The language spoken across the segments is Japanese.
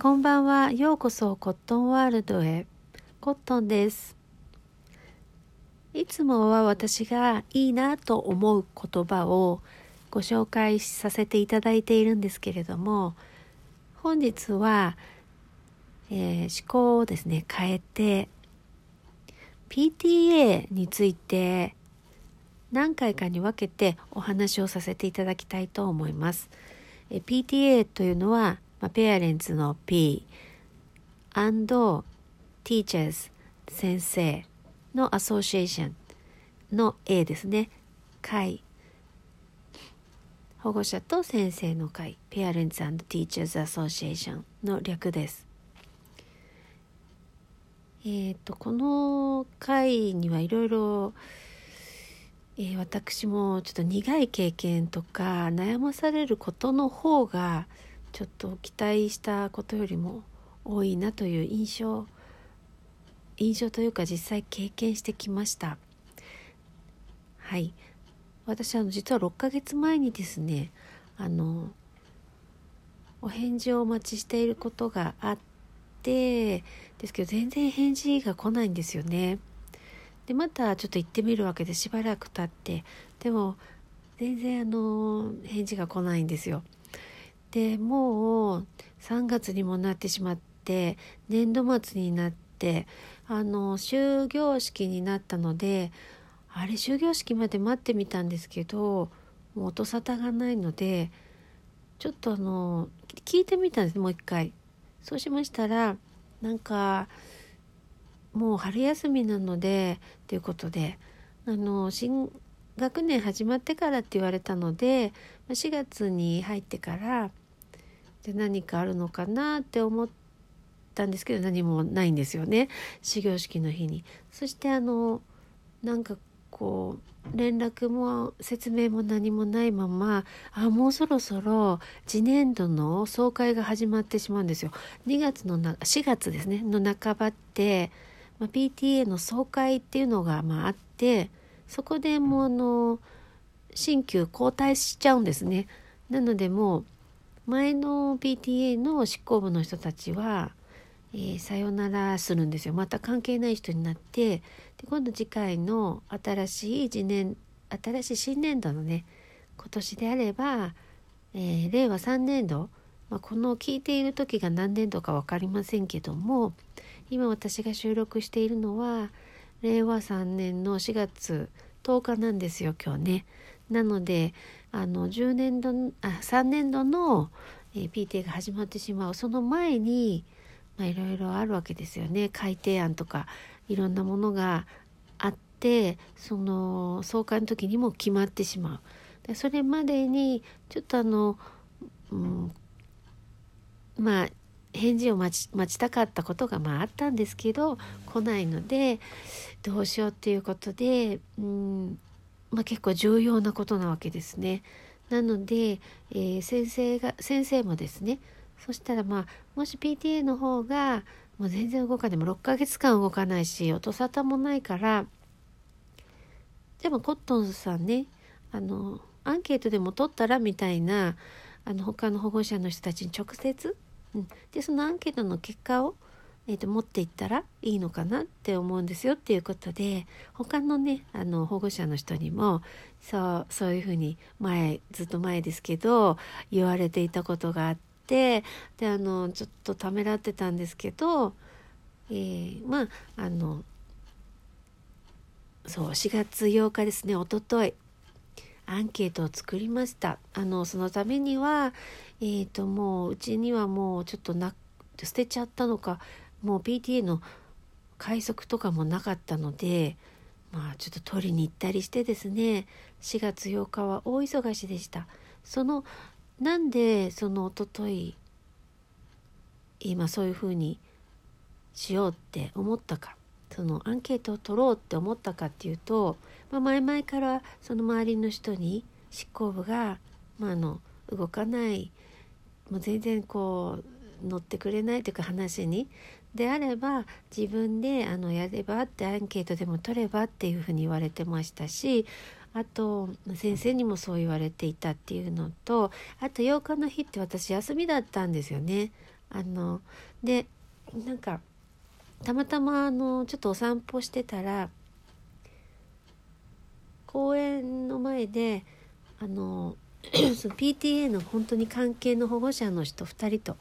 こんばんは。ようこそコットンワールドへ。コットンです。いつもは私がいいなと思う言葉をご紹介させていただいているんですけれども、本日は、えー思考をですね、変えて、PTA について何回かに分けてお話をさせていただきたいと思います。え PTA というのは、まあ、ペアレンツの P and teachers 先生のアソシエーションの A ですね。会。保護者と先生の会。Parents and Teachers Association の略です。えっ、とこの会にはいろいろえー私もちょっと苦い経験とか悩まされることの方がちょっと期待したことよりも多いなという印象印象というか実際経験してきました。はい。私あの実は6ヶ月前にですねあのお返事をお待ちしていることがあってですけど全然返事が来ないんですよね。でまたちょっと行ってみるわけでしばらく経ってでも全然あの返事が来ないんですよ。でもう3月にもなってしまって年度末になってあの終業式になったのであれ終業式まで待ってみたんですけどもう音沙汰がないのでちょっとあの聞いてみたんですもう一回。そうしましたらなんかもう春休みなのでということであの新学年始まってからって言われたので4月に入ってからで何かあるのかなって思ったんですけど何もないんですよね始業式の日に。そしてあのなんかこう連絡も説明も何もないままあもうそろそろ次年度の総会が始まってしまうんですよ。2月のな4月ですねの半ばって、まあ、PTA の総会っていうのがまああってそこでもうあの新旧交代しちゃうんですね。なのでもう前の PTA の執行部の人たちは、えーさよならするんですよまた関係ない人になってで今度次回の新しい次年新しい新年度のね今年であれば、えー令和3年度、まあ、この聞いている時が何年度か分かりませんけども今私が収録しているのは令和3年の4月10日なんですよ今日ね。なのであの10年度あ3年度の、えー PTA が始まってしまうその前にまあいろいろあるわけですよね改定案とかいろんなものがあってその総会の時にも決まってしまう。でそれまでにちょっとあの、うん、まあ返事を待ち待ちたかったことがまああったんですけど来ないのでどうしようっていうことで、うんまあ、結構重要なことなわけですね。なので、えー先生が先生もですねそしたらまあもし PTA の方がもう全然動かないも6ヶ月間動かないし音沙汰もないからでもコットンさんねあのアンケートでも取ったらみたいなあの他の保護者の人たちに直接、うん、でそのアンケートの結果を、えー、と持っていったらいいのかなって思うんですよっていうことで他のねあの保護者の人にもそうそういうふうに前ずっと前ですけど言われていたことがあってであのちょっとためらってたんですけど、えーまああのそう4月8日ですねおとといアンケートを作りました。あのそのためにはえー、ともううちにはもうちょっとな捨てちゃったのかもう PTA の快速とかもなかったのでまあちょっと取りに行ったりしてですね4月8日は大忙しでした。そのなんでその一昨日今そういうふうにしようって思ったかそのアンケートを取ろうって思ったかっていうと、まあ、前々からその周りの人に執行部が、まあ、あの動かないもう全然こう乗ってくれないというか話にであれば自分であのやればってアンケートでも取ればっていうふうに言われてましたしあと先生にもそう言われていたっていうのとあと8日の日って私休みだったんですよね。あのでなんかたまたまあのちょっとお散歩してたら公園の前であの PTA の本当に関係の保護者の人2人と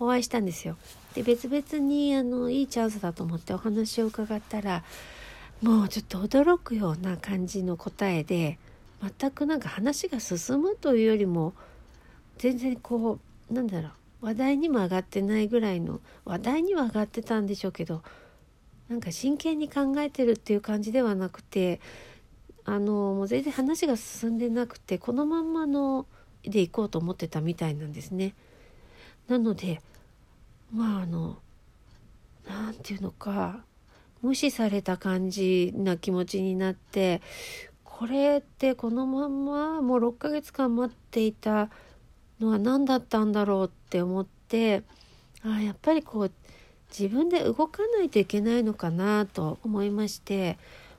お会いしたんですよ。で別々にあのいいチャンスだと思ってお話を伺ったらもうちょっと驚くような感じの答えで全くなんか話が進むというよりも全然こうなんだろう話題にも上がってないぐらいの話題には上がってたんでしょうけどなんか真剣に考えてるっていう感じではなくてあのもう全然話が進んでなくてこのまんまので行こうと思ってたみたいなんですね。なのでまああの何て言うのか無視された感じな気持ちになってこれってこのまんまもう6ヶ月間待っていたのは何だったんだろうって思ってあやっぱりこう自分で動かないといけないのかなと思いまして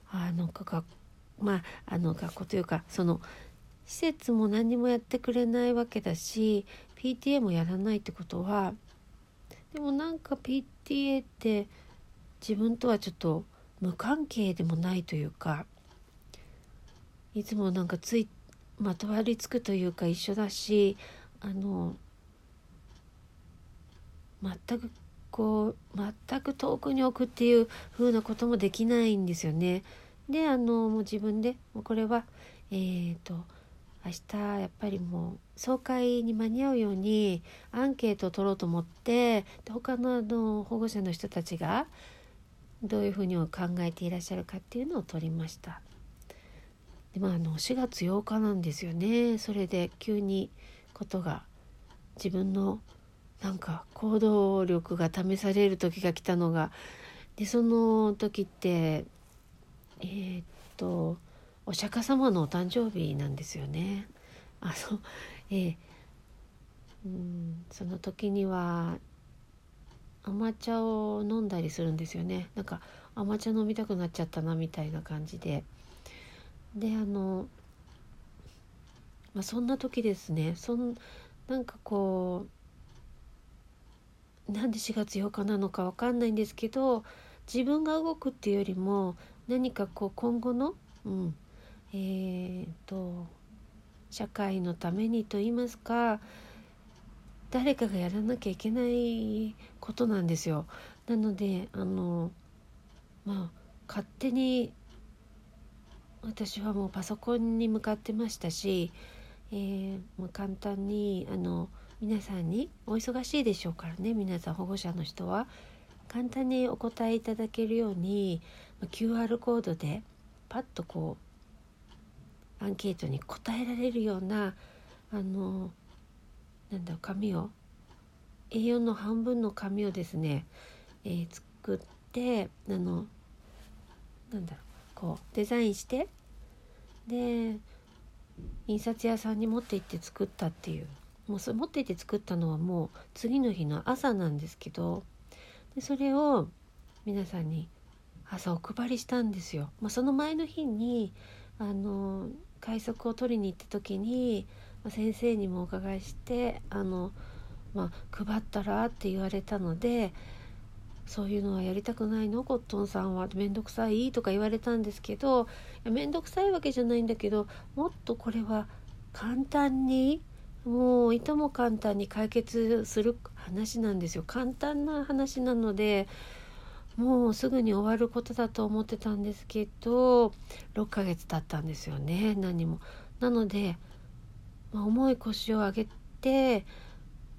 あの学まああの学校というかその施設も何もやってくれないわけだし PTA もやらないってことはでもなんか PTA って自分とはちょっと無関係でもないというかいつもなんかついまとわりつくというか一緒だしあの全くこう全く遠くに置くっていう風なこともできないんですよね。であのもう自分でこれはえっ、ー、と明日やっぱりもう総会に間に合うようにアンケートを取ろうと思ってで他のあの保護者の人たちがどういうふうに考えていらっしゃるかっていうのを取りました。でまあ、あの4月8日なんですよねそれで急にことが自分のなんか行動力が試される時が来たのがでその時ってえー、っとお釈迦様のお誕生日なんですよね。あのえー、うんその時には甘茶を飲んだりするんですよね。なんか甘茶飲みたくなっちゃったなみたいな感じで。であの、まあ、そんな時ですね。そんなんかこうなんで4月8日なのか分かんないんですけど自分が動くっていうよりも何かこう今後の、うん、えーと、社会のためにと言いますか誰かがやらなきゃいけないことなんですよ。なのであのまあ勝手に私はもうパソコンに向かってましたし、えー、もう簡単にあの皆さんにお忙しいでしょうからね皆さん保護者の人は簡単にお答えいただけるように QR コードでパッとこうアンケートに答えられるようなあのなんだ紙を A4 の半分の紙をですね、えー、作ってあのなんだろうこうデザインしてで印刷屋さんに持って行って作ったっていうもうそ持って行って作ったのはもう次の日の朝なんですけどでそれを皆さんに朝お配りしたんですよ。まあ、その前の日にあの快速を取りに行った時に、ま、先生にもお伺いしてあの、まあ、配ったらって言われたのでそういうのはやりたくないの？コットンさんは。面倒くさい？とか言われたんですけど面倒くさいわけじゃないんだけどもっとこれは簡単にもういとも簡単に解決する話なんですよ。簡単な話なのでもうすぐに終わることだと思ってたんですけど6ヶ月経ったんですよね何も。なので、まあ、重い腰を上げて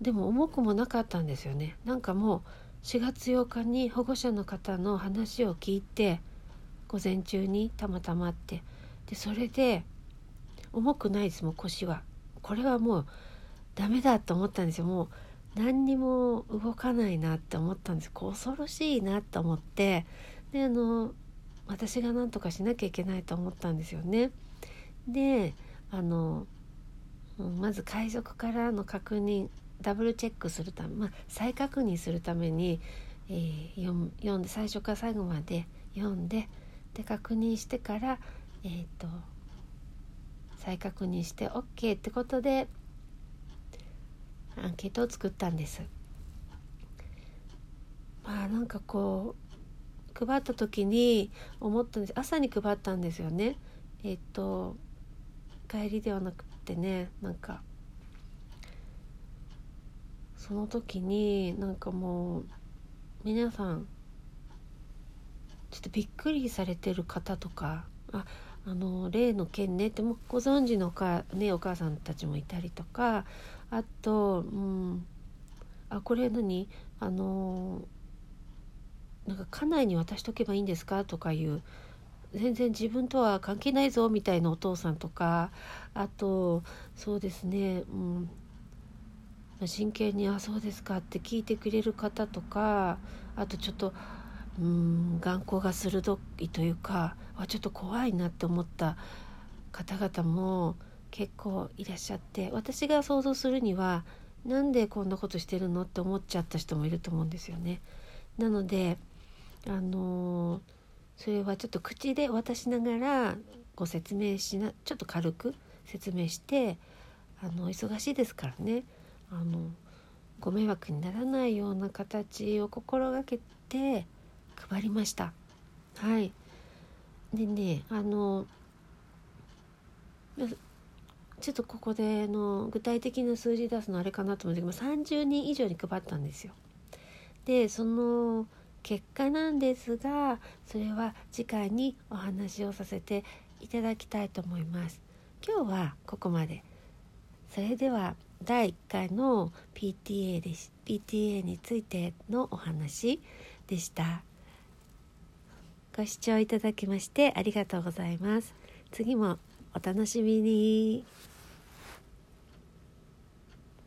でも重くもなかったんですよね。なんかもう4月8日に保護者の方の話を聞いて午前中にたまたまってでそれで重くないですもう腰は。これはもうダメだと思ったんですよもう何にも動かないなって思ったんです恐ろしいなと思ってであの私が何とかしなきゃいけないと思ったんですよね。であのまず海賊からの確認ダブルチェックするため、まあ、再確認するために、えー、読んで最初から最後まで読んでで確認してから、えーと再確認して OK ってことでアンケートを作ったんです。まあなんかこう配った時に思ったんです。朝に配ったんですよね。えっと帰りではなくってねなんか。その時になんかもう皆さんちょっとびっくりされてる方とかああの例の件ねってもご存知のか、ね、お母さんたちもいたりとかあと、うん、あこれ何？あのなんか家内に渡しとけばいいんですか？とかいう。全然自分とは関係ないぞみたいなお父さんとか。あとそうですね、うん、真剣に「あそうですか」って聞いてくれる方とか。あとちょっとうん眼光が鋭いというか。あちょっと怖いなって思った方々も結構いらっしゃって私が想像するにはなんでこんなことしてるのって思っちゃった人もいると思うんですよね。なのであのー、それはちょっと口で渡しながらご説明しなちょっと軽く説明してあの忙しいですからね。あのご迷惑にならないような形を心がけて配りました。はい。でねあのちょっとここでの具体的な数字出すのあれかなと思うんですけど30人以上に配ったんですよ。でその結果なんですがそれは次回にお話をさせていただきたいと思います。今日はここまで。それでは第1回の PTA で PTA についてのお話でした。ご視聴いただきましてありがとうございます。次もお楽しみに。